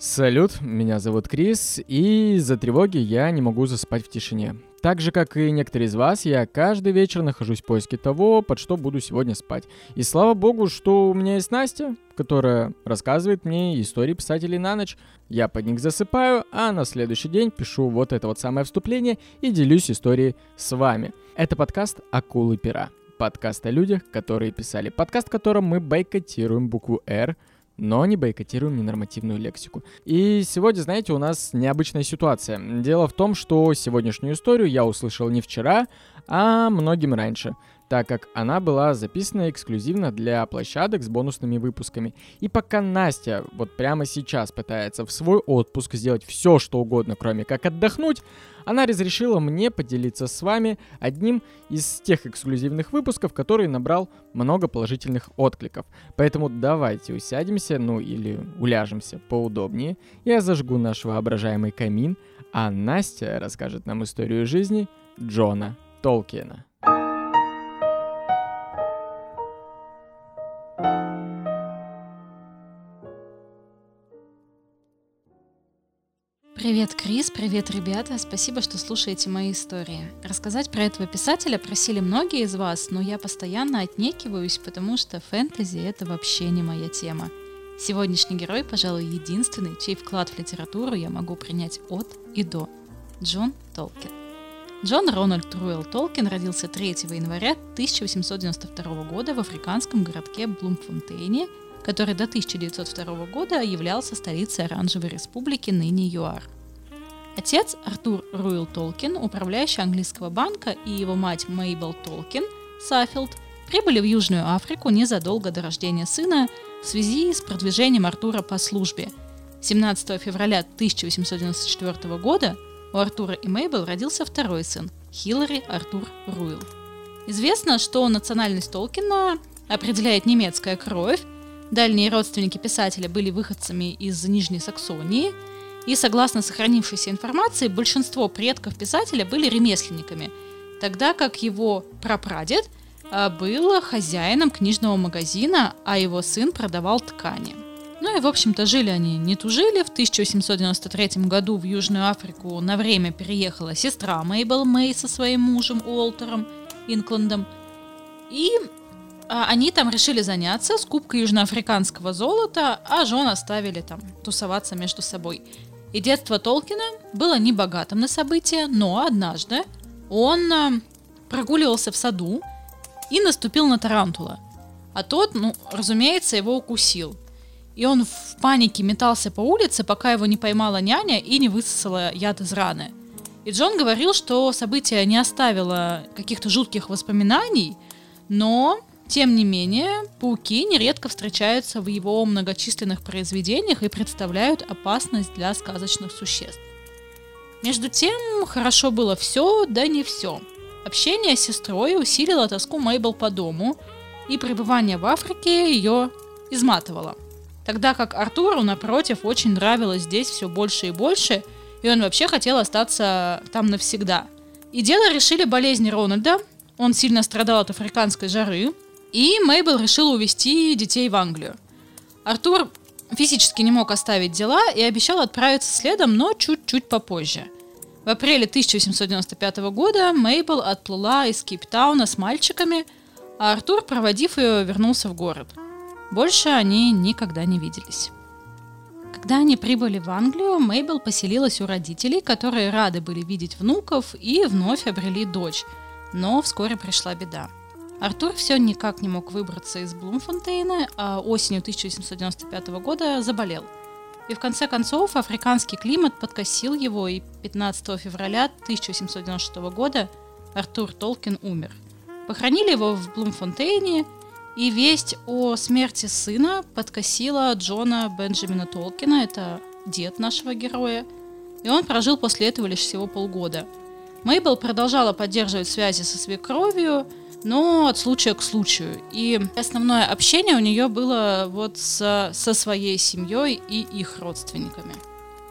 Салют, меня зовут Крис, и из-за тревоги я не могу засыпать в тишине. Так же, как и некоторые из вас, я каждый вечер нахожусь в поиске того, под что буду сегодня спать. И слава богу, что у меня есть Настя, которая рассказывает мне истории писателей на ночь. Я под них засыпаю, а на следующий день пишу вот это вот самое вступление и делюсь историей с вами. Это подкаст «Акулы пера». Подкаст о людях, которые писали. Подкаст, в котором мы бойкотируем букву «Р», но не бойкотируем ненормативную лексику. И сегодня, знаете, у нас необычная ситуация. Дело в том, что сегодняшнюю историю я услышал не вчера, а многим раньше так как она была записана эксклюзивно для площадок с бонусными выпусками. И пока Настя вот прямо сейчас пытается в свой отпуск сделать все, что угодно, кроме как отдохнуть, она разрешила мне поделиться с вами одним из тех эксклюзивных выпусков, который набрал много положительных откликов. Поэтому давайте усядемся, ну или уляжемся поудобнее. Я зажгу наш воображаемый камин, а Настя расскажет нам историю жизни Джона Толкиена. Привет, Крис, привет, ребята, спасибо, что слушаете мои истории. Рассказать про этого писателя просили многие из вас, но я постоянно отнекиваюсь, потому что фэнтези — это вообще не моя тема. Сегодняшний герой, пожалуй, единственный, чей вклад в литературу я могу принять от и до. Джон Толкин. Джон Рональд Руэлл Толкин родился 3 января 1892 года в африканском городке Блумфонтейне который до 1902 года являлся столицей Оранжевой Республики, ныне ЮАР. Отец Артур Руил Толкин, управляющий английского банка, и его мать Мейбл Толкин, Саффилд, прибыли в Южную Африку незадолго до рождения сына в связи с продвижением Артура по службе. 17 февраля 1894 года у Артура и Мейбл родился второй сын – Хиллари Артур Руил. Известно, что национальность Толкина определяет немецкая кровь, Дальние родственники писателя были выходцами из Нижней Саксонии, и согласно сохранившейся информации, большинство предков писателя были ремесленниками, тогда как его прапрадед а, был хозяином книжного магазина, а его сын продавал ткани. Ну и, в общем-то, жили они не тужили. В 1893 году в Южную Африку на время переехала сестра Мейбл Мэй со своим мужем Уолтером Инкландом. И а, они там решили заняться скупкой южноафриканского золота, а жен оставили там тусоваться между собой. И детство Толкина было небогатым на события, но однажды он а, прогуливался в саду и наступил на тарантула. А тот, ну, разумеется, его укусил. И он в панике метался по улице, пока его не поймала няня и не высосала яд из раны. И Джон говорил, что событие не оставило каких-то жутких воспоминаний, но тем не менее, пауки нередко встречаются в его многочисленных произведениях и представляют опасность для сказочных существ. Между тем, хорошо было все, да не все. Общение с сестрой усилило тоску Мейбл по дому, и пребывание в Африке ее изматывало. Тогда как Артуру, напротив, очень нравилось здесь все больше и больше, и он вообще хотел остаться там навсегда. И дело решили болезни Рональда. Он сильно страдал от африканской жары, и Мейбл решила увезти детей в Англию. Артур физически не мог оставить дела и обещал отправиться следом, но чуть-чуть попозже. В апреле 1895 года Мейбл отплыла из Кейптауна с мальчиками, а Артур, проводив ее, вернулся в город. Больше они никогда не виделись. Когда они прибыли в Англию, Мейбл поселилась у родителей, которые рады были видеть внуков и вновь обрели дочь. Но вскоре пришла беда. Артур все никак не мог выбраться из Блумфонтейна, а осенью 1795 года заболел. И в конце концов африканский климат подкосил его, и 15 февраля 1796 года Артур Толкин умер. Похоронили его в Блумфонтейне, и весть о смерти сына подкосила Джона Бенджамина Толкина, это дед нашего героя, и он прожил после этого лишь всего полгода. Мейбл продолжала поддерживать связи со свекровью, но от случая к случаю. И основное общение у нее было вот со, со своей семьей и их родственниками.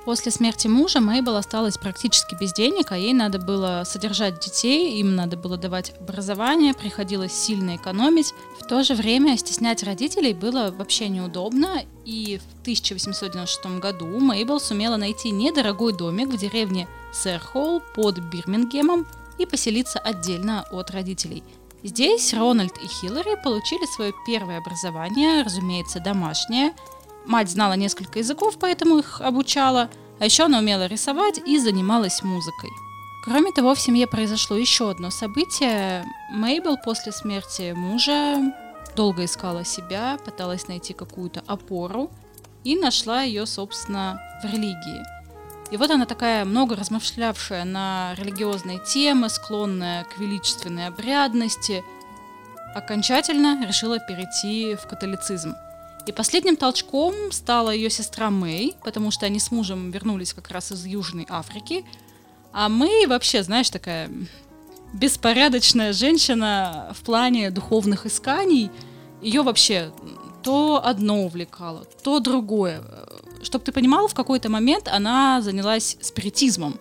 После смерти мужа Мейбл осталась практически без денег, а ей надо было содержать детей, им надо было давать образование, приходилось сильно экономить. В то же время стеснять родителей было вообще неудобно, и в 1896 году Мейбл сумела найти недорогой домик в деревне Сэрхолл под Бирмингемом и поселиться отдельно от родителей. Здесь Рональд и Хиллари получили свое первое образование, разумеется, домашнее – Мать знала несколько языков, поэтому их обучала, а еще она умела рисовать и занималась музыкой. Кроме того, в семье произошло еще одно событие. Мейбл после смерти мужа долго искала себя, пыталась найти какую-то опору и нашла ее, собственно, в религии. И вот она такая много размышлявшая на религиозные темы, склонная к величественной обрядности, окончательно решила перейти в католицизм – и последним толчком стала ее сестра Мэй, потому что они с мужем вернулись как раз из Южной Африки. А Мэй вообще, знаешь, такая беспорядочная женщина в плане духовных исканий. Ее вообще то одно увлекало, то другое. Чтобы ты понимал, в какой-то момент она занялась спиритизмом.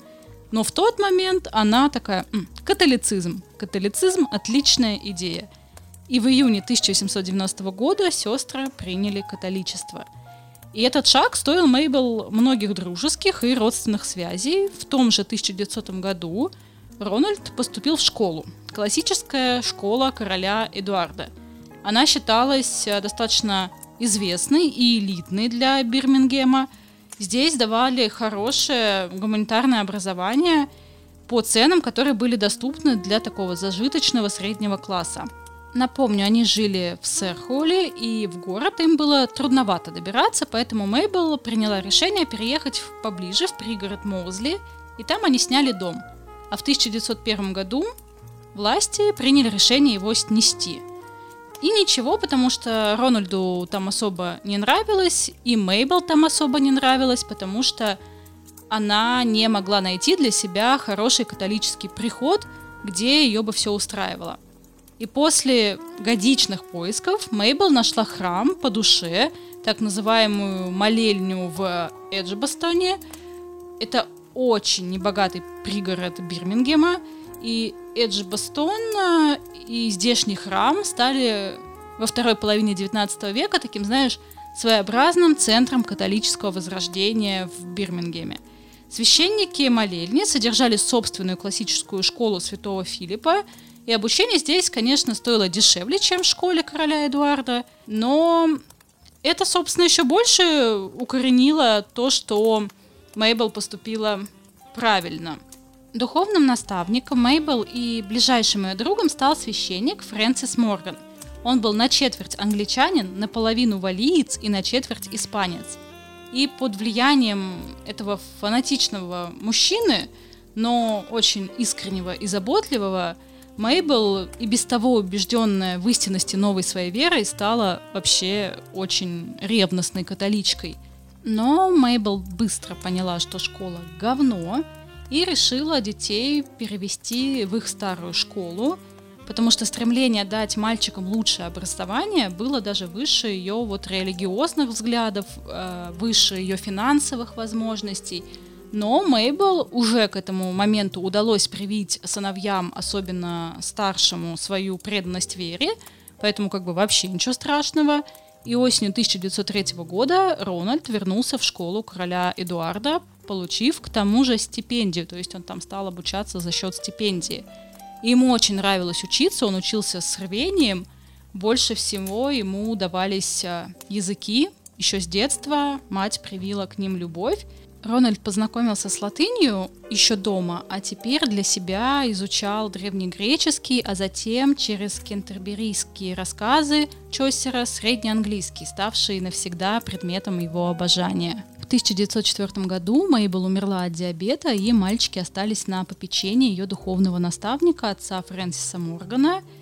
Но в тот момент она такая, католицизм. Католицизм – отличная идея. И в июне 1790 года сестры приняли католичество. И этот шаг стоил Мейбл многих дружеских и родственных связей. В том же 1900 году Рональд поступил в школу. Классическая школа короля Эдуарда. Она считалась э, достаточно известной и элитной для Бирмингема. Здесь давали хорошее гуманитарное образование по ценам, которые были доступны для такого зажиточного среднего класса. Напомню, они жили в Сэрхоле, и в город им было трудновато добираться, поэтому Мейбл приняла решение переехать поближе, в пригород Моузли, и там они сняли дом. А в 1901 году власти приняли решение его снести. И ничего, потому что Рональду там особо не нравилось, и Мейбл там особо не нравилось, потому что она не могла найти для себя хороший католический приход, где ее бы все устраивало. И после годичных поисков Мейбл нашла храм по душе, так называемую молельню в Эджбастоне. Это очень небогатый пригород Бирмингема, и Эджбастон э, и здешний храм стали во второй половине XIX века таким, знаешь, своеобразным центром католического возрождения в Бирмингеме. Священники молельни содержали собственную классическую школу святого Филиппа, и обучение здесь, конечно, стоило дешевле, чем в школе короля Эдуарда, но это, собственно, еще больше укоренило то, что Мейбл поступила правильно. Духовным наставником Мейбл и ближайшим ее другом стал священник Фрэнсис Морган. Он был на четверть англичанин, наполовину валиец и на четверть испанец. И под влиянием этого фанатичного мужчины, но очень искреннего и заботливого, Мейбл, и без того убежденная в истинности новой своей веры, стала вообще очень ревностной католичкой. Но Мейбл быстро поняла, что школа говно, и решила детей перевести в их старую школу, потому что стремление дать мальчикам лучшее образование было даже выше ее вот религиозных взглядов, э, выше ее финансовых возможностей – но Мейбл уже к этому моменту удалось привить сыновьям, особенно старшему, свою преданность вере, поэтому как бы вообще ничего страшного. И осенью 1903 года Рональд вернулся в школу короля Эдуарда, получив к тому же стипендию, то есть он там стал обучаться за счет стипендии. Ему очень нравилось учиться, он учился с рвением, больше всего ему давались э, языки, еще с детства мать привила к ним любовь, Рональд познакомился с латынью еще дома, а теперь для себя изучал древнегреческий, а затем через кентерберийские рассказы Чосера среднеанглийский, ставший навсегда предметом его обожания. В 1904 году Мейбл умерла от диабета, и мальчики остались на попечении ее духовного наставника, отца Фрэнсиса Моргана –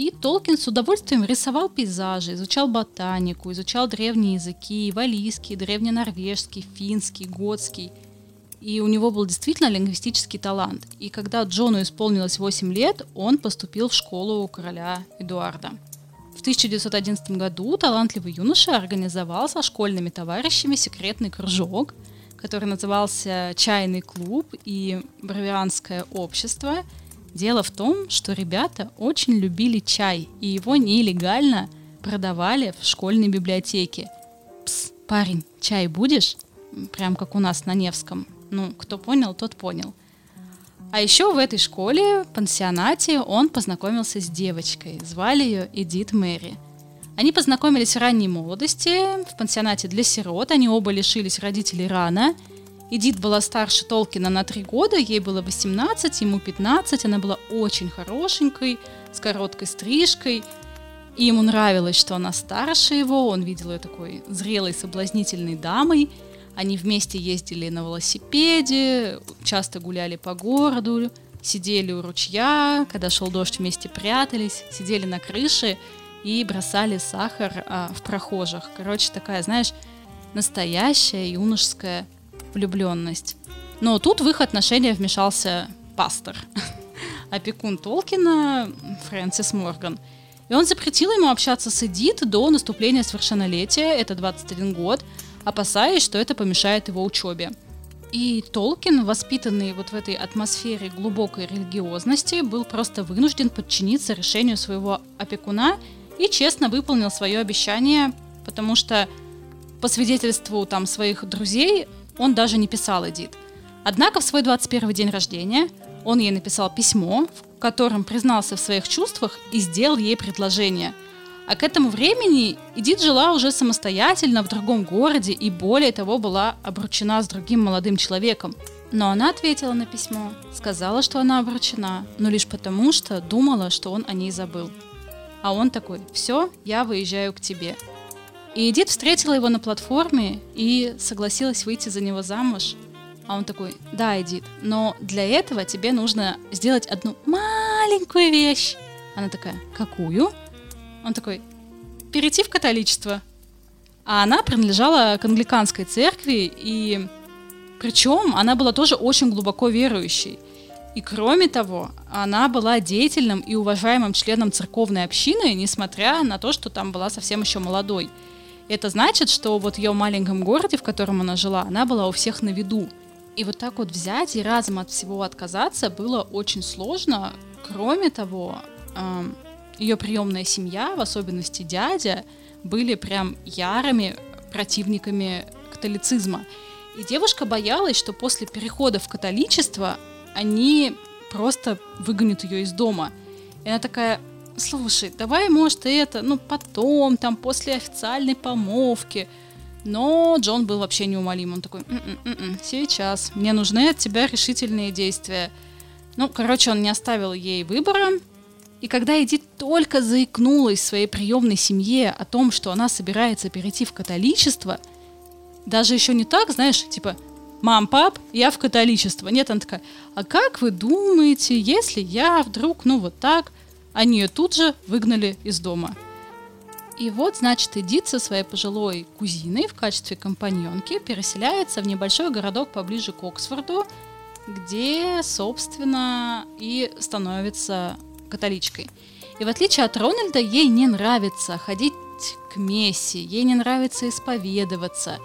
и Толкин с удовольствием рисовал пейзажи, изучал ботанику, изучал древние языки, валийский, древненорвежский, финский, готский. И у него был действительно лингвистический талант. И когда Джону исполнилось 8 лет, он поступил в школу короля Эдуарда. В 1911 году талантливый юноша организовал со школьными товарищами секретный кружок, который назывался «Чайный клуб» и «Бравианское общество». Дело в том, что ребята очень любили чай, и его нелегально продавали в школьной библиотеке. Пс, парень, чай будешь? Прям как у нас на Невском. Ну, кто понял, тот понял. А еще в этой школе, пансионате, он познакомился с девочкой. Звали ее Эдит Мэри. Они познакомились в ранней молодости, в пансионате для сирот. Они оба лишились родителей рано. Эдит была старше Толкина на три года, ей было 18, ему 15. Она была очень хорошенькой, с короткой стрижкой. И ему нравилось, что она старше его, он видел ее такой зрелой, соблазнительной дамой – они вместе ездили на велосипеде, часто гуляли по городу, сидели у ручья, когда шел дождь, вместе прятались, сидели на крыше и бросали сахар а, в прохожих. Короче, такая, знаешь, настоящая юношеская влюбленность. Но тут в их отношения вмешался пастор, опекун Толкина Фрэнсис Морган. И он запретил ему общаться с Эдит до наступления совершеннолетия, это 21 год, опасаясь, что это помешает его учебе. И Толкин, воспитанный вот в этой атмосфере глубокой религиозности, был просто вынужден подчиниться решению своего опекуна и честно выполнил свое обещание, потому что по свидетельству там своих друзей он даже не писал Эдит. Однако в свой 21 день рождения он ей написал письмо, в котором признался в своих чувствах и сделал ей предложение – а к этому времени Эдит жила уже самостоятельно в другом городе и более того была обручена с другим молодым человеком. Но она ответила на письмо, сказала, что она обручена, но лишь потому, что думала, что он о ней забыл. А он такой, все, я выезжаю к тебе. И Эдит встретила его на платформе и согласилась выйти за него замуж. А он такой, да, Эдит, но для этого тебе нужно сделать одну маленькую вещь. Она такая, какую? Он такой, перейти в католичество. А она принадлежала к англиканской церкви, и причем она была тоже очень глубоко верующей. И кроме того, она была деятельным и уважаемым членом церковной общины, несмотря на то, что там была совсем еще молодой. Это значит, что вот в ее маленьком городе, в котором она жила, она была у всех на виду. И вот так вот взять и разом от всего отказаться было очень сложно. Кроме того, эм, ее приемная семья, в особенности дядя, были прям ярыми противниками католицизма. И девушка боялась, что после перехода в католичество они просто выгонят ее из дома. И она такая, слушай, давай, может, это, ну, потом, там, после официальной помолвки. Но Джон был вообще неумолим. Он такой, м-м-м, сейчас, мне нужны от тебя решительные действия. Ну, короче, он не оставил ей выбора, и когда Эдит только заикнулась своей приемной семье о том, что она собирается перейти в католичество, даже еще не так, знаешь, типа, мам, пап, я в католичество. Нет, она такая, а как вы думаете, если я вдруг, ну вот так, они ее тут же выгнали из дома. И вот, значит, Эдит со своей пожилой кузиной в качестве компаньонки переселяется в небольшой городок поближе к Оксфорду, где, собственно, и становится католичкой. И в отличие от Рональда, ей не нравится ходить к мессе, ей не нравится исповедоваться.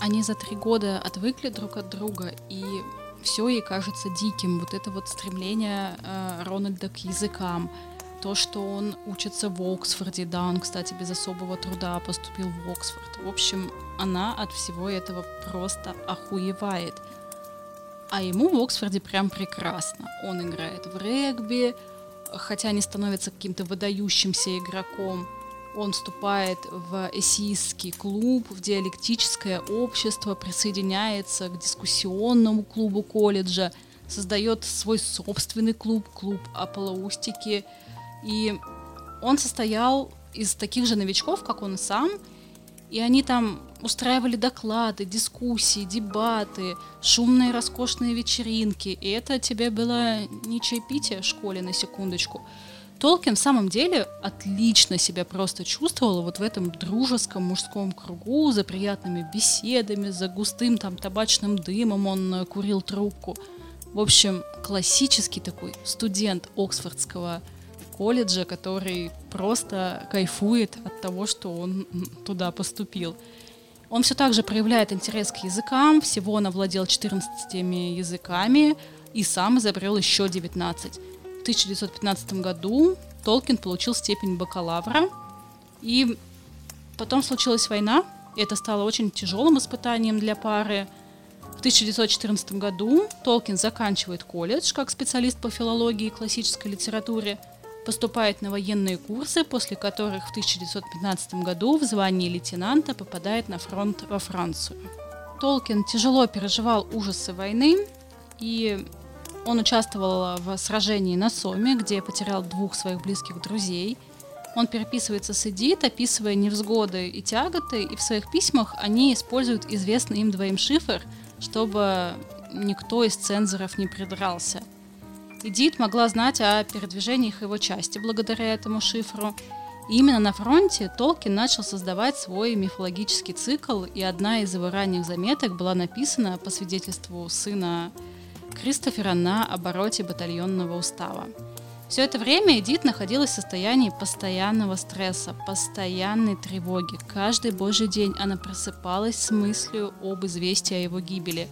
Они за три года отвыкли друг от друга, и все ей кажется диким. Вот это вот стремление э, Рональда к языкам, то, что он учится в Оксфорде, да, он, кстати, без особого труда поступил в Оксфорд. В общем, она от всего этого просто охуевает. А ему в Оксфорде прям прекрасно. Он играет в регби, хотя не становится каким-то выдающимся игроком, он вступает в эссеистский клуб, в диалектическое общество, присоединяется к дискуссионному клубу колледжа, создает свой собственный клуб, клуб Аполаустики. И он состоял из таких же новичков, как он сам, и они там устраивали доклады, дискуссии, дебаты, шумные роскошные вечеринки. И это тебе было не чаепитие в школе, на секундочку. Толкин в самом деле отлично себя просто чувствовал вот в этом дружеском мужском кругу, за приятными беседами, за густым там табачным дымом он э, курил трубку. В общем, классический такой студент Оксфордского колледжа, который просто кайфует от того, что он туда поступил. Он все так же проявляет интерес к языкам, всего он овладел 14 языками и сам изобрел еще 19. В 1915 году Толкин получил степень бакалавра, и потом случилась война, и это стало очень тяжелым испытанием для пары. В 1914 году Толкин заканчивает колледж как специалист по филологии и классической литературе, поступает на военные курсы, после которых в 1915 году в звании лейтенанта попадает на фронт во Францию. Толкин тяжело переживал ужасы войны, и он участвовал в сражении на Соме, где потерял двух своих близких друзей. Он переписывается с Эдит, описывая невзгоды и тяготы, и в своих письмах они используют известный им двоим шифр, чтобы никто из цензоров не придрался. Эдит могла знать о передвижениях его части благодаря этому шифру. И именно на фронте Толкин начал создавать свой мифологический цикл, и одна из его ранних заметок была написана по свидетельству сына Кристофера на обороте батальонного устава. Все это время Эдит находилась в состоянии постоянного стресса, постоянной тревоги. Каждый божий день она просыпалась с мыслью об известии о его гибели.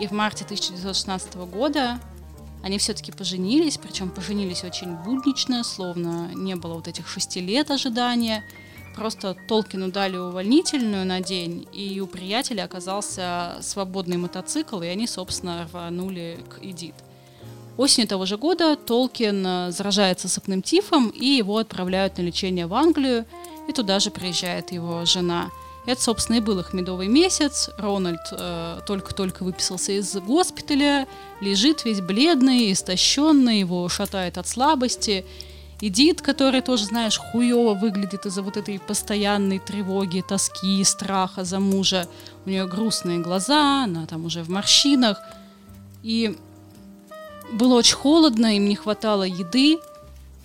И в марте 1916 года они все-таки поженились, причем поженились очень буднично, словно не было вот этих шести лет ожидания – Просто Толкину дали увольнительную на день, и у приятеля оказался свободный мотоцикл, и они, собственно, рванули к Эдит. Осенью того же года Толкин э, заражается сыпным тифом, и его отправляют на лечение в Англию, и туда же приезжает его жена. Это, собственно, и был их медовый месяц. Рональд э, только-только выписался из госпиталя, лежит весь бледный, истощенный, его шатает от слабости – Эдит, которая тоже, знаешь, хуево выглядит из-за вот этой постоянной тревоги, тоски, страха за мужа. У нее грустные глаза, она там уже в морщинах. И было очень холодно, им не хватало еды,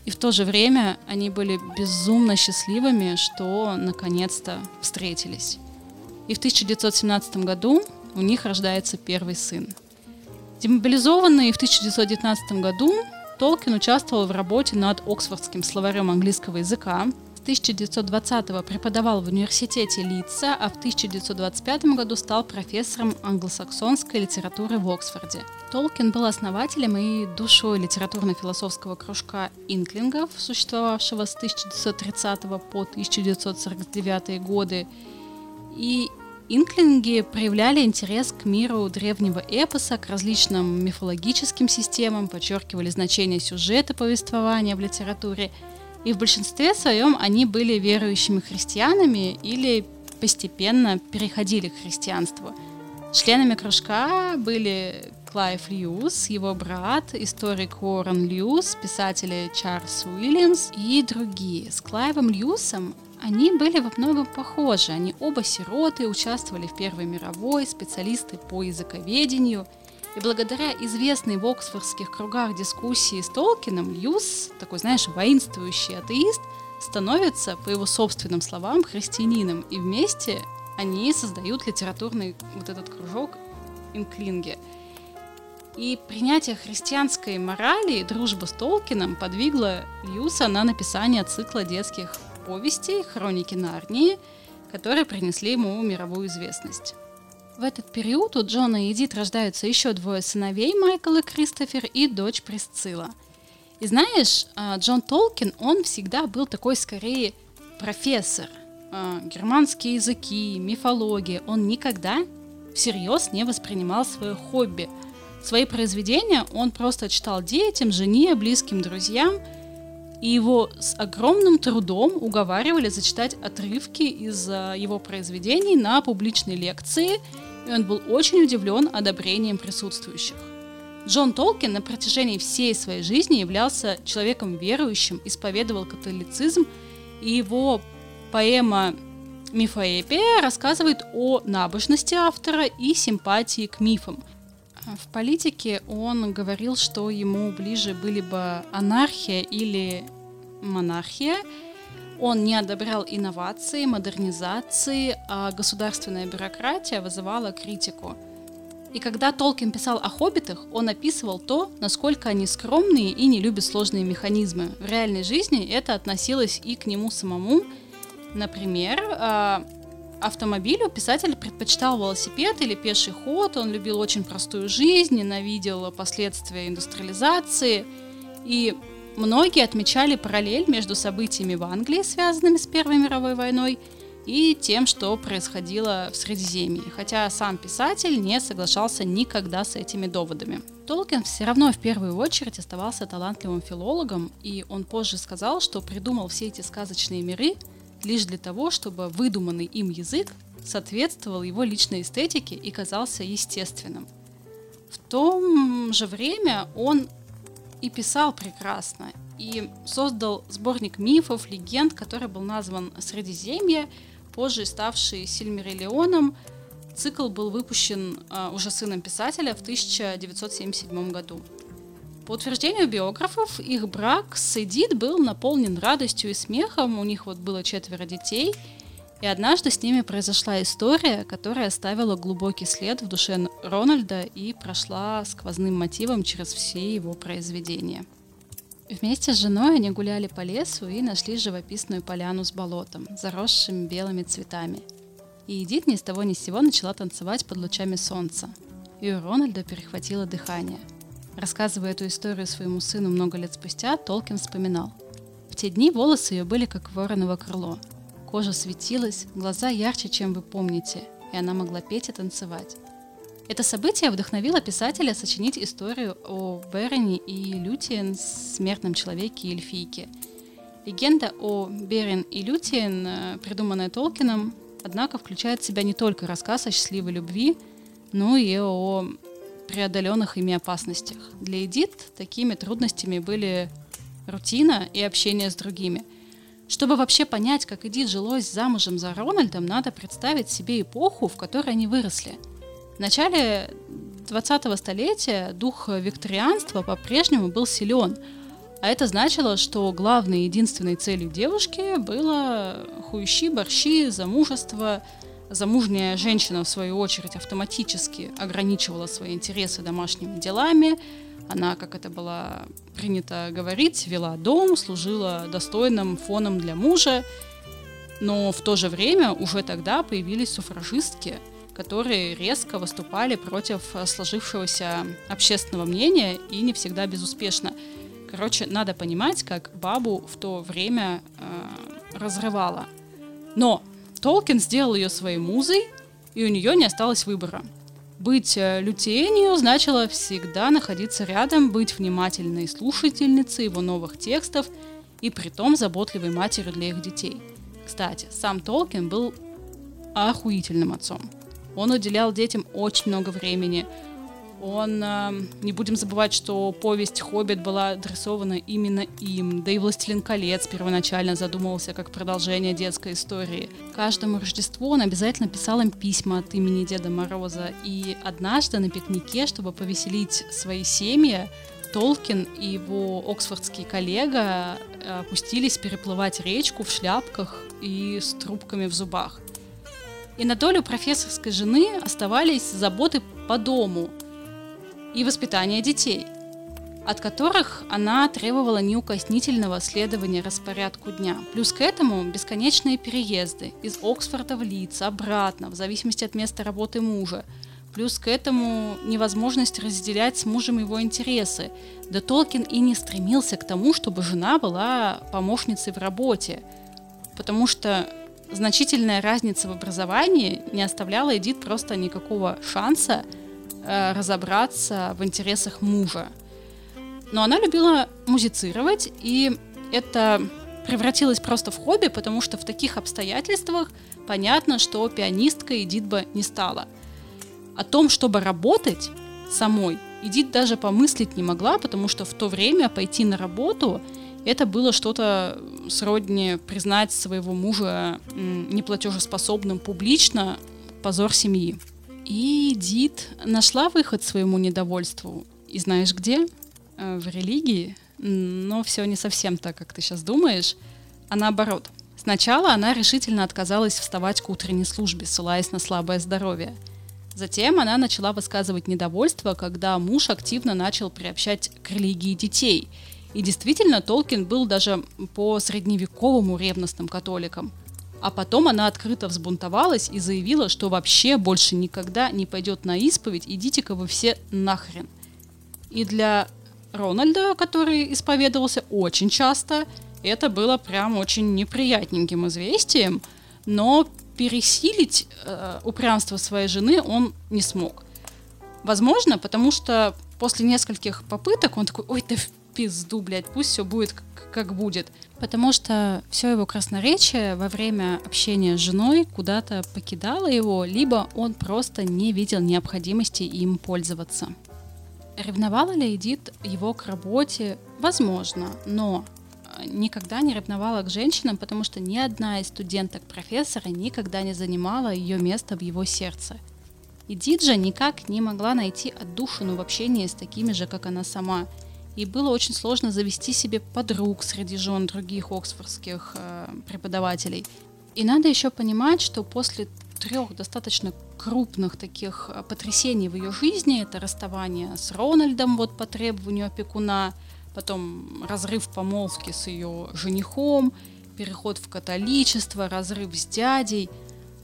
и в то же время они были безумно счастливыми, что наконец-то встретились. И в 1917 году у них рождается первый сын. Демобилизованный в 1919 году Толкин участвовал в работе над Оксфордским словарем английского языка. С 1920 преподавал в университете Лидса, а в 1925 году стал профессором англосаксонской литературы в Оксфорде. Толкин был основателем и душой литературно-философского кружка инклингов, существовавшего с 1930 по 1949 годы. И Инклинги проявляли интерес к миру древнего эпоса, к различным мифологическим системам, подчеркивали значение сюжета повествования в литературе, и в большинстве своем они были верующими христианами или постепенно переходили к христианству. Членами кружка были Клайв Льюис, его брат, историк Уоррен Льюис, писатели Чарльз Уильямс и другие. С Клайвом Льюисом они были во многом похожи. Они оба сироты, участвовали в Первой мировой, специалисты по языковедению. И благодаря известной в оксфордских кругах дискуссии с Толкином, Льюис, такой, знаешь, воинствующий атеист, становится, по его собственным словам, христианином. И вместе они создают литературный вот этот кружок Инклинге. И принятие христианской морали и дружба с Толкином подвигло Льюса на написание цикла детских повести «Хроники Нарнии», которые принесли ему мировую известность. В этот период у Джона и Эдит рождаются еще двое сыновей, Майкл и Кристофер, и дочь Присцилла. И знаешь, а, Джон Толкин, он всегда был такой скорее профессор. А, германские языки, мифология. Он никогда всерьез не воспринимал свое хобби. Свои произведения он просто читал детям, жене, близким друзьям – и его с огромным трудом уговаривали зачитать отрывки из а, его произведений на публичной лекции, и он был очень удивлен одобрением присутствующих. Джон Толкин на протяжении всей своей жизни являлся человеком верующим, исповедовал католицизм, и его поэма «Мифоэпия» рассказывает о набожности автора и симпатии к мифам – в политике он говорил, что ему ближе были бы анархия или монархия. Он не одобрял инновации, модернизации, а государственная бюрократия вызывала критику. И когда Толкин писал о хоббитах, он описывал то, насколько они скромные и не любят сложные механизмы. В реальной жизни это относилось и к нему самому. Например, а, автомобилю писатель предпочитал велосипед или пеший ход, он любил очень простую жизнь, ненавидел последствия индустриализации, и многие отмечали параллель между событиями в Англии, связанными с Первой мировой войной, и тем, что происходило в Средиземье, хотя сам писатель не соглашался никогда с этими доводами. Толкин все равно в первую очередь оставался талантливым филологом, и он позже сказал, что придумал все эти сказочные миры лишь для того, чтобы выдуманный им язык соответствовал его личной эстетике и казался естественным. В том же время он и писал прекрасно, и создал сборник мифов, легенд, который был назван «Средиземье», позже ставший Сильмериллионом. Цикл был выпущен э, уже сыном писателя в 1977 году. По утверждению биографов, их брак с Эдит был наполнен радостью и смехом, у них вот было четверо детей, и однажды с ними произошла история, которая оставила глубокий след в душе Рональда и прошла сквозным мотивом через все его произведения. Вместе с женой они гуляли по лесу и нашли живописную поляну с болотом, заросшим белыми цветами. И Эдит ни с того ни с сего начала танцевать под лучами солнца. И у Рональда перехватило дыхание – Рассказывая эту историю своему сыну много лет спустя, Толкин вспоминал. В те дни волосы ее были как вороново крыло. Кожа светилась, глаза ярче, чем вы помните, и она могла петь и танцевать. Это событие вдохновило писателя сочинить историю о Бероне и Лютиен, смертном человеке и эльфийке. Легенда о Берен и Лютиен, э, придуманная Толкином, однако включает в себя не только рассказ о счастливой любви, но и о преодоленных ими опасностях. Для Эдит такими трудностями были рутина и общение с другими. Чтобы вообще понять, как Эдит жилось замужем за Рональдом, надо представить себе эпоху, в которой они выросли. В начале 20-го столетия дух викторианства по-прежнему был силен, а это значило, что главной и единственной целью девушки было хующи, борщи, замужество – Замужняя женщина, в свою очередь, автоматически ограничивала свои интересы домашними делами. Она, как это было принято говорить, вела дом, служила достойным фоном для мужа. Но в то же время уже тогда появились суфражистки, которые резко выступали против сложившегося общественного мнения и не всегда безуспешно. Короче, надо понимать, как бабу в то время э, разрывала. Но Толкин сделал ее своей музой, и у нее не осталось выбора. Быть э, лютиенью значило всегда находиться рядом, быть внимательной слушательницей его новых текстов и притом заботливой матерью для их детей. Кстати, сам Толкин был охуительным отцом. Он уделял детям очень много времени, он, э, не будем забывать, что повесть «Хоббит» была адресована именно им, да и «Властелин колец» первоначально задумывался как продолжение детской истории. Каждому Рождеству он обязательно писал им письма от имени Деда Мороза, и однажды на пикнике, чтобы повеселить свои семьи, Толкин и его оксфордский коллега э, опустились переплывать речку в шляпках и с трубками в зубах. И на долю профессорской жены оставались заботы по дому – и воспитания детей, от которых она требовала неукоснительного следования распорядку дня. Плюс к этому бесконечные переезды из Оксфорда в Лидс, обратно, в зависимости от места работы мужа. Плюс к этому невозможность разделять с мужем его интересы. Да Толкин и не стремился к тому, чтобы жена была помощницей в работе, потому что значительная разница в образовании не оставляла Эдит просто никакого шанса Э, разобраться в интересах мужа. Но она любила музицировать, и это превратилось просто в хобби, потому что в таких обстоятельствах понятно, что пианисткой Эдит бы не стала. О том, чтобы работать самой, Эдит даже помыслить не могла, потому что в то время пойти на работу это было что-то сродни признать своего мужа неплатежеспособным публично, позор семьи. И Дит нашла выход своему недовольству. И знаешь где? Э, в религии. Но все не совсем так, как ты сейчас думаешь, а наоборот. Сначала она решительно отказалась вставать к утренней службе, ссылаясь на слабое здоровье. Затем она начала высказывать недовольство, когда муж активно начал приобщать к религии детей. И действительно, Толкин был даже по средневековому ревностным католиком. А потом она открыто взбунтовалась и заявила, что вообще больше никогда не пойдет на исповедь, идите-ка вы все нахрен. И для Рональда, который исповедовался очень часто, это было прям очень неприятненьким известием, но пересилить э, упрямство своей жены он не смог. Возможно, потому что после нескольких попыток он такой, ой, да пизду, блядь, пусть все будет как будет. Потому что все его красноречие во время общения с женой куда-то покидало его, либо он просто не видел необходимости им пользоваться. Ревновала ли Эдит его к работе? Возможно, но э, никогда не ревновала к женщинам, потому что ни одна из студенток профессора никогда не занимала ее место в его сердце. И Диджа никак не могла найти отдушину в общении с такими же, как она сама. И было очень сложно завести себе подруг среди жен других оксфордских э, преподавателей. И надо еще понимать, что после трех достаточно крупных таких э, потрясений в ее жизни. Это расставание с Рональдом вот по требованию опекуна, потом разрыв помолвки с ее женихом, переход в католичество, разрыв с дядей.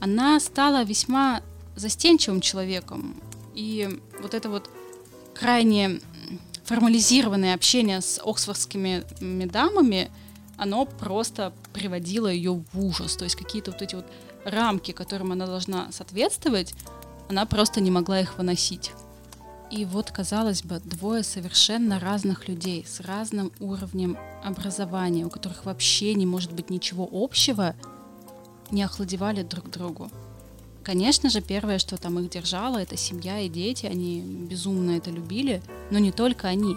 Она стала весьма застенчивым человеком. И вот это вот крайне формализированное общение с оксфордскими дамами, оно просто приводило ее в ужас. То есть какие-то вот эти вот рамки, которым она должна соответствовать, она просто не могла их выносить. И вот, казалось бы, двое совершенно разных людей с разным уровнем образования, у которых вообще не может быть ничего общего, не охладевали друг другу. Конечно же, первое, что там их держало, это семья и дети, они безумно это любили, но не только они.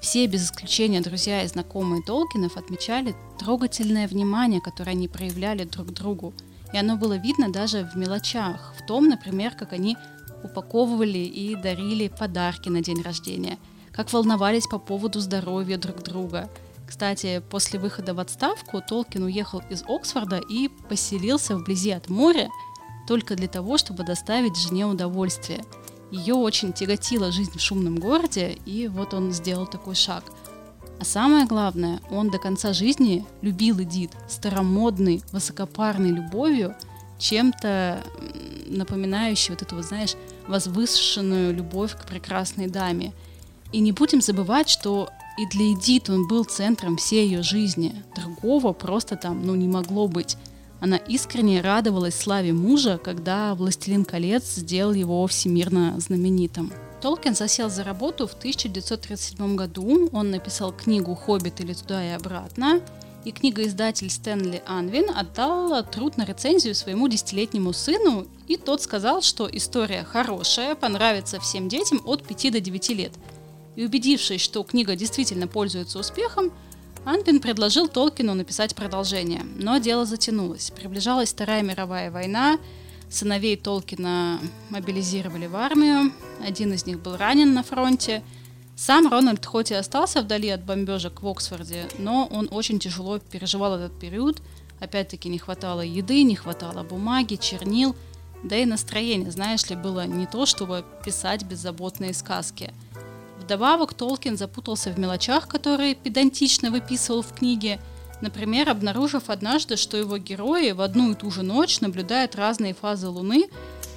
Все, без исключения друзья и знакомые Толкинов, отмечали трогательное внимание, которое они проявляли друг другу – и оно было видно даже в мелочах, в том, например, как они упаковывали и дарили подарки на день рождения, как волновались по поводу здоровья друг друга. Кстати, после выхода в отставку Толкин уехал из Оксфорда и поселился вблизи от моря только для того, чтобы доставить жене удовольствие. Ее очень тяготила жизнь в шумном городе, и вот он сделал такой шаг – а самое главное, он до конца жизни любил Эдит старомодной, высокопарной любовью, чем-то напоминающей вот эту, вот, знаешь, возвышенную любовь к прекрасной даме. И не будем забывать, что и для Эдит он был центром всей ее жизни. Другого просто там, ну, не могло быть. Она искренне радовалась славе мужа, когда «Властелин колец» сделал его всемирно знаменитым. Толкин засел за работу в 1937 году. Он написал книгу «Хоббит» или «Туда и обратно», и книгоиздатель Стэнли Анвин отдал труд на рецензию своему десятилетнему сыну, и тот сказал, что история хорошая, понравится всем детям от 5 до 9 лет. И убедившись, что книга действительно пользуется успехом, Анвин предложил Толкину написать продолжение. Но дело затянулось. Приближалась Вторая мировая война, Сыновей Толкина мобилизировали в армию, один из них был ранен на фронте. Сам Рональд хоть и остался вдали от бомбежек в Оксфорде, но он очень тяжело переживал этот период. Опять-таки не хватало еды, не хватало бумаги, чернил, да и настроение, знаешь ли, было не то, чтобы писать беззаботные сказки. Вдобавок Толкин запутался в мелочах, которые педантично выписывал в книге – Например, обнаружив однажды, что его герои в одну и ту же ночь наблюдают разные фазы Луны,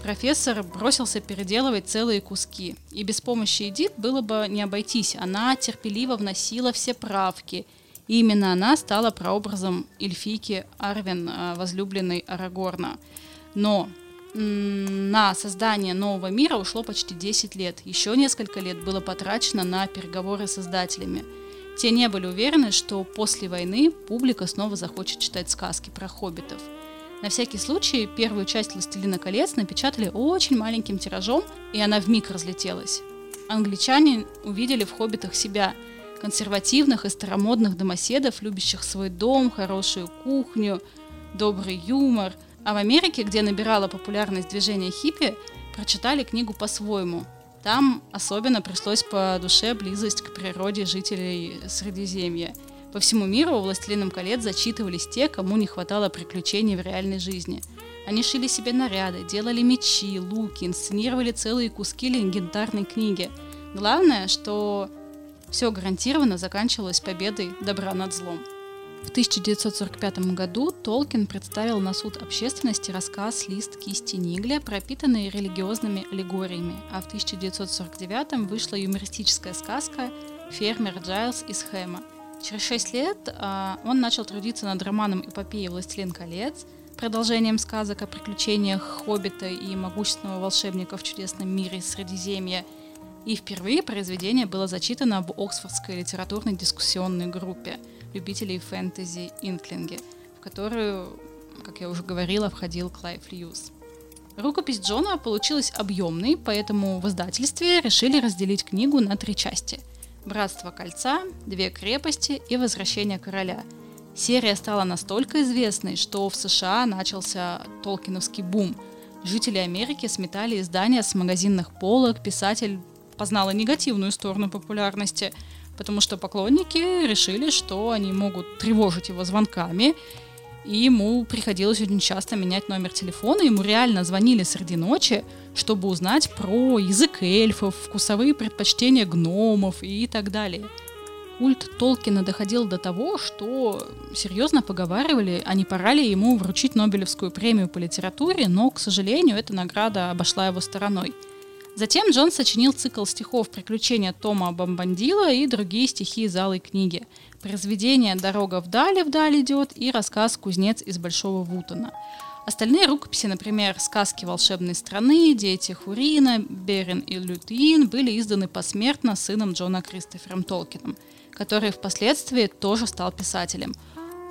профессор бросился переделывать целые куски. И без помощи Эдит было бы не обойтись. Она терпеливо вносила все правки. И именно она стала прообразом эльфийки Арвин, э, возлюбленной Арагорна. Но на создание нового мира ушло почти 10 лет. Еще несколько лет было потрачено на переговоры с издателями – те не были уверены, что после войны публика снова захочет читать сказки про хоббитов. На всякий случай первую часть «Властелина колец» напечатали очень маленьким тиражом, и она вмиг разлетелась. Англичане увидели в «Хоббитах» себя, консервативных и старомодных домоседов, любящих свой дом, хорошую кухню, добрый юмор. А в Америке, где набирала популярность движение хиппи, прочитали книгу по-своему – там особенно пришлось по душе близость к природе жителей Средиземья. По всему миру «Властелином колец» зачитывались те, кому не хватало приключений в реальной жизни. Они шили себе наряды, делали мечи, луки, инсценировали целые куски легендарной книги. Главное, что все гарантированно заканчивалось победой добра над злом. В 1945 году Толкин представил на суд общественности рассказ «Лист кисти Нигля», пропитанный религиозными аллегориями, а в 1949 вышла юмористическая сказка «Фермер Джайлз из Хэма». Через шесть лет а, он начал трудиться над романом эпопеи «Властелин колец», продолжением сказок о приключениях Хоббита и могущественного волшебника в чудесном мире Средиземья. И впервые произведение было зачитано в Оксфордской литературной дискуссионной группе – любителей фэнтези Инклинги, в которую, как я уже говорила, входил Клайв Льюис. Рукопись Джона получилась объемной, поэтому в издательстве решили разделить книгу на три части. «Братство кольца», «Две крепости» и «Возвращение короля». Серия стала настолько известной, что в США начался толкиновский бум. Жители Америки сметали издания с магазинных полок, писатель познала негативную сторону популярности – потому что поклонники решили, что они могут тревожить его звонками, и ему приходилось очень часто менять номер телефона, ему реально звонили среди ночи, чтобы узнать про язык эльфов, вкусовые предпочтения гномов и так далее. Культ Толкина доходил до того, что серьезно поговаривали, а не пора ли ему вручить Нобелевскую премию по литературе, но, к сожалению, эта награда обошла его стороной – Затем Джон сочинил цикл стихов «Приключения Тома Бомбандила» и другие стихи из алой книги. Произведение «Дорога вдали вдаль идет» и рассказ «Кузнец из Большого Вутона». Остальные рукописи, например, «Сказки волшебной страны», «Дети Хурина», «Берин и Лютин» были изданы посмертно сыном Джона Кристофером Толкином, который впоследствии тоже стал писателем.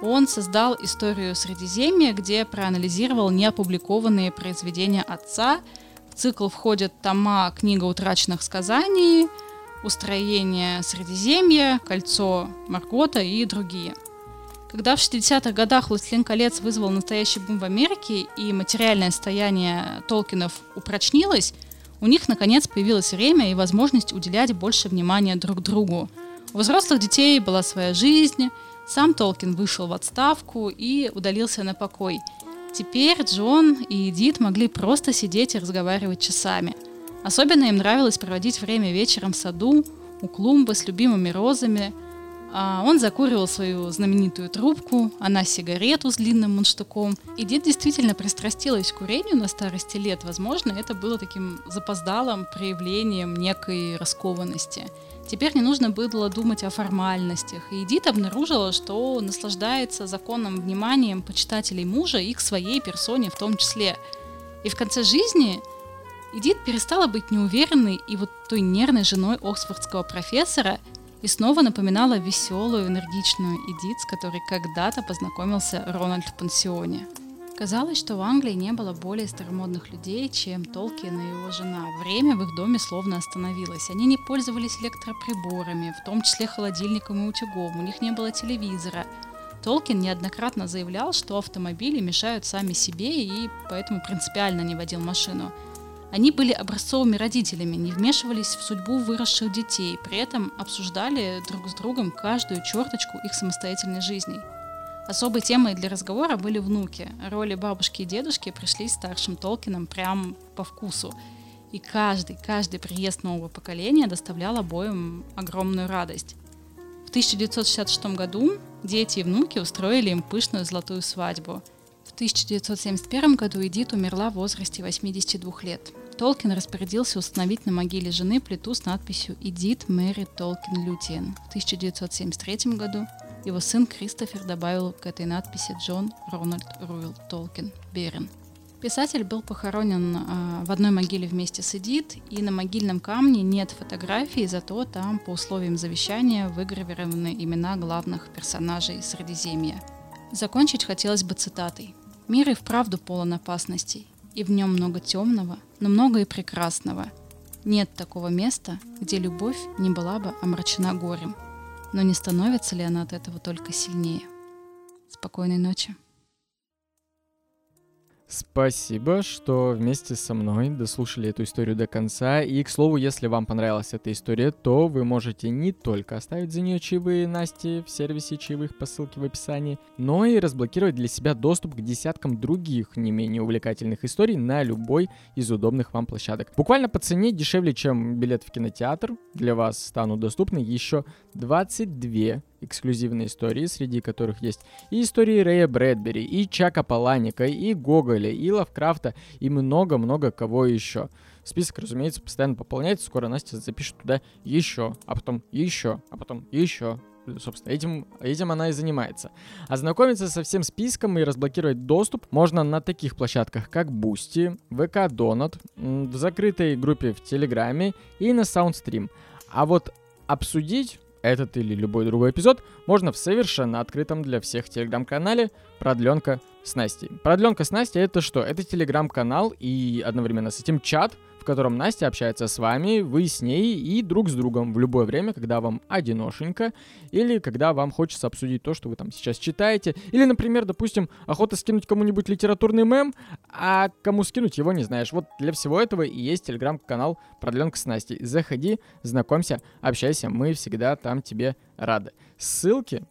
Он создал историю Средиземья, где проанализировал неопубликованные произведения отца – цикл входят тома «Книга утраченных сказаний», «Устроение Средиземья», «Кольцо Маргота» и другие. Когда в 60-х годах «Властелин колец» вызвал настоящий бум в Америке и материальное состояние Толкинов упрочнилось, у них, наконец, появилось время и возможность уделять больше внимания друг другу. У взрослых детей была своя жизнь, сам Толкин вышел в отставку и удалился на покой – Теперь Джон и Эдит могли просто сидеть и разговаривать часами. Особенно им нравилось проводить время вечером в саду, у клумбы с любимыми розами. А он закуривал свою знаменитую трубку, она сигарету с длинным мундштуком. Эдит действительно пристрастилась к курению на старости лет. Возможно, это было таким запоздалым проявлением некой раскованности – Теперь не нужно было думать о формальностях, и Эдит обнаружила, что наслаждается законным вниманием почитателей мужа и к своей персоне в том числе. И в конце жизни Эдит перестала быть неуверенной и вот той нервной женой оксфордского профессора и снова напоминала веселую, энергичную Эдит, с которой когда-то познакомился Рональд в пансионе. Казалось, что в Англии не было более старомодных людей, чем Толкин и его жена. Время в их доме словно остановилось. Они не пользовались электроприборами, в том числе холодильником и утюгом. У них не было телевизора. Толкин неоднократно заявлял, что автомобили мешают сами себе и поэтому принципиально не водил машину. Они были образцовыми родителями, не вмешивались в судьбу выросших детей, при этом обсуждали друг с другом каждую черточку их самостоятельной жизни – Особой темой для разговора были внуки. Роли бабушки и дедушки пришли старшим Толкином прям по вкусу. И каждый, каждый приезд нового поколения доставлял обоим огромную радость. В 1966 году дети и внуки устроили им пышную золотую свадьбу. В 1971 году Эдит умерла в возрасте 82 лет. Толкин распорядился установить на могиле жены плиту с надписью «Эдит Мэри Толкин Лютиен». В 1973 году его сын Кристофер добавил к этой надписи Джон Рональд Руэлл Толкин Берин. Писатель был похоронен э, в одной могиле вместе с Эдит, и на могильном камне нет фотографий, зато там по условиям завещания выгравированы имена главных персонажей Средиземья. Закончить хотелось бы цитатой. «Мир и вправду полон опасностей, и в нем много темного, но много и прекрасного. Нет такого места, где любовь не была бы омрачена горем. Но не становится ли она от этого только сильнее? Спокойной ночи. Спасибо, что вместе со мной дослушали эту историю до конца. И, к слову, если вам понравилась эта история, то вы можете не только оставить за нее чаевые Насти в сервисе чаевых по ссылке в описании, но и разблокировать для себя доступ к десяткам других не менее увлекательных историй на любой из удобных вам площадок. Буквально по цене дешевле, чем билет в кинотеатр. Для вас станут доступны еще 22 эксклюзивные истории, среди которых есть и истории Рэя Брэдбери, и Чака Паланика, и Гоголя, и Лавкрафта, и много-много кого еще. Список, разумеется, постоянно пополняется, скоро Настя запишет туда еще, а потом еще, а потом еще, собственно, этим, этим она и занимается. Ознакомиться со всем списком и разблокировать доступ можно на таких площадках, как Boosty, VK Donut, в закрытой группе в Телеграме и на SoundStream. А вот обсудить этот или любой другой эпизод можно в совершенно открытом для всех телеграм-канале «Продленка с Настей». «Продленка с Настей» — это что? Это телеграм-канал и одновременно с этим чат — котором Настя общается с вами, вы с ней и друг с другом в любое время, когда вам одиношенько, или когда вам хочется обсудить то, что вы там сейчас читаете, или, например, допустим, охота скинуть кому-нибудь литературный мем, а кому скинуть его не знаешь. Вот для всего этого и есть телеграм-канал «Продленка с Настей». Заходи, знакомься, общайся, мы всегда там тебе рады. Ссылки,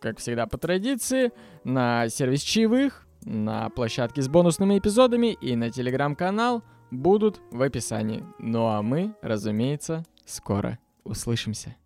как всегда по традиции, на сервис чаевых, на площадке с бонусными эпизодами и на телеграм-канал – будут в описании. Ну а мы, разумеется, скоро услышимся.